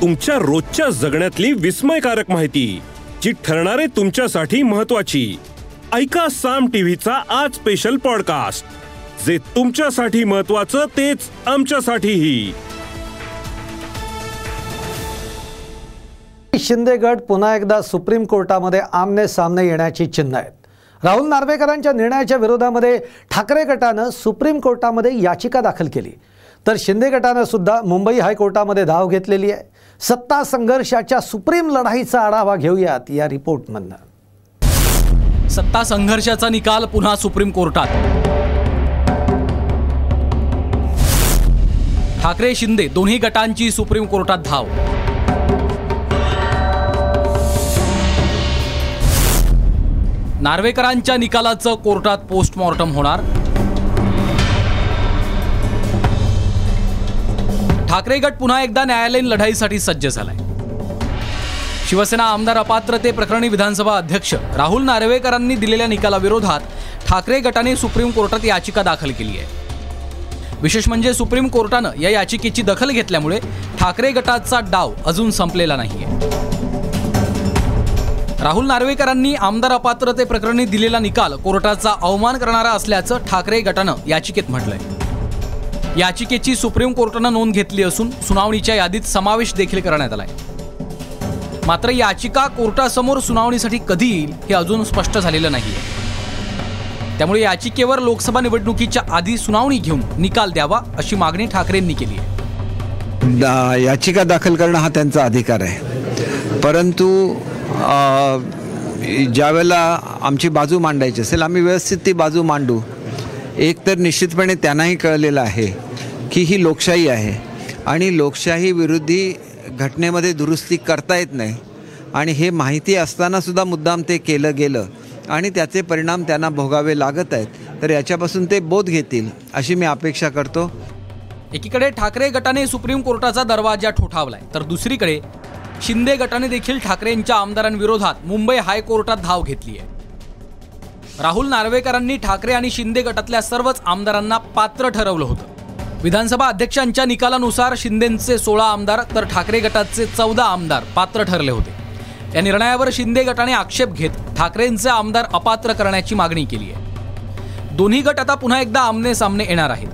तुमच्या रोजच्या जगण्यातली विस्मयकारक माहिती जी ठरणारे तुमच्यासाठी महत्वाची ऐका साम टीव्हीचा आज स्पेशल पॉडकास्ट जे तुमच्यासाठी महत्वाचं तेच आमच्यासाठीही. शिंदे गट पुन्हा एकदा सुप्रीम कोर्टामध्ये आमने सामने येण्याची चिन्ह आहेत. राहुल नार्वेकरांच्या निर्णयाच्या विरोधामध्ये ठाकरे गटानं सुप्रीम कोर्टामध्ये याचिका दाखल केली. तर शिंदे गटानं सुद्धा मुंबई हायकोर्टामध्ये धाव घेतलेली आहे. सत्ता संघर्षाच्या सुप्रीम लढाईचा आढावा घेऊयात या रिपोर्टमधनं. सत्ता संघर्षाचा निकाल पुन्हा सुप्रीम कोर्टात. ठाकरे शिंदे दोन्ही गटांची सुप्रीम कोर्टात धाव. नार्वेकरांच्या निकालाचं कोर्टात पोस्टमॉर्टम होणार. ठाकरे गट पुन्हा एकदा न्यायालयीन लढाईसाठी सज्ज झालाय. शिवसेना आमदार अपात्रते प्रकरणी विधानसभा अध्यक्ष राहुल नार्वेकरांनी दिलेल्या निकालाविरोधात ठाकरे गटाने सुप्रीम कोर्टात याचिका दाखल केली आहे. विशेष म्हणजे सुप्रीम कोर्टानं या याचिकेची दखल घेतल्यामुळे ठाकरे गटाचा डाव अजून संपलेला नाहीये. राहुल नार्वेकरांनी आमदार अपात्रते प्रकरणी दिलेला निकाल कोर्टाचा अवमान करणारा असल्याचं ठाकरे गटानं याचिकेत म्हटलंय. याचिकेची सुप्रीम कोर्टानं नोंद घेतली असून सुनावणीच्या यादीत समावेश देखील करण्यात आलाय. मात्र याचिका कोर्टासमोर सुनावणीसाठी कधी येईल हे अजून स्पष्ट झालेलं नाही त्यामुळे याचिकेवर लोकसभा निवडणुकीच्या आधी सुनावणी घेऊन निकाल द्यावा अशी मागणी ठाकरेंनी केली आहे. दा याचिका दाखल करणं हा त्यांचा अधिकार आहे. परंतु ज्यावेळेला आमची बाजू मांडायची असेल आम्ही व्यवस्थित ती बाजू मांडू एक तर निश्चितपणे त्यांनाही कळलेलं आहे की ही लोकशाही आहे. आणि लोकशाही विरोधी घटनेमध्ये दुरुस्ती करता येत नाही. आणि हे माहिती असतानासुद्धा मुद्दाम ते केलं गेलं. आणि त्याचे परिणाम त्यांना भोगावे लागत आहेत. तर याच्यापासून ते बोध घेतील अशी मी अपेक्षा करतो. एकीकडे ठाकरे गटाने सुप्रीम कोर्टाचा दरवाजा ठोठावलाय. तर दुसरीकडे शिंदे गटाने देखील ठाकरेंच्या आमदारांविरोधात मुंबई हायकोर्टात धाव घेतली आहे राहुल नार्वेकरांनी ठाकरे आणि शिंदे गटातल्या सर्वच आमदारांना पात्र ठरवलं होतं. विधानसभा अध्यक्षांच्या निकालानुसार शिंदेचे सोळा आमदार तर ठाकरे गटाचे चौदा आमदार पात्र ठरले होते. या निर्णयावर शिंदे गटाने आक्षेप घेत ठाकरेंचे आमदार अपात्र करण्याची मागणी केली आहे. दोन्ही गट आता पुन्हा एकदा आमने सामने येणार आहेत.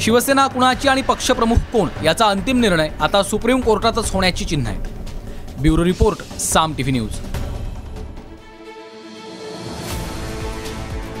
शिवसेना कुणाची आणि पक्षप्रमुख कोण याचा अंतिम निर्णय आता सुप्रीम कोर्टातच होण्याची चिन्ह आहे bureau report Saam TV news.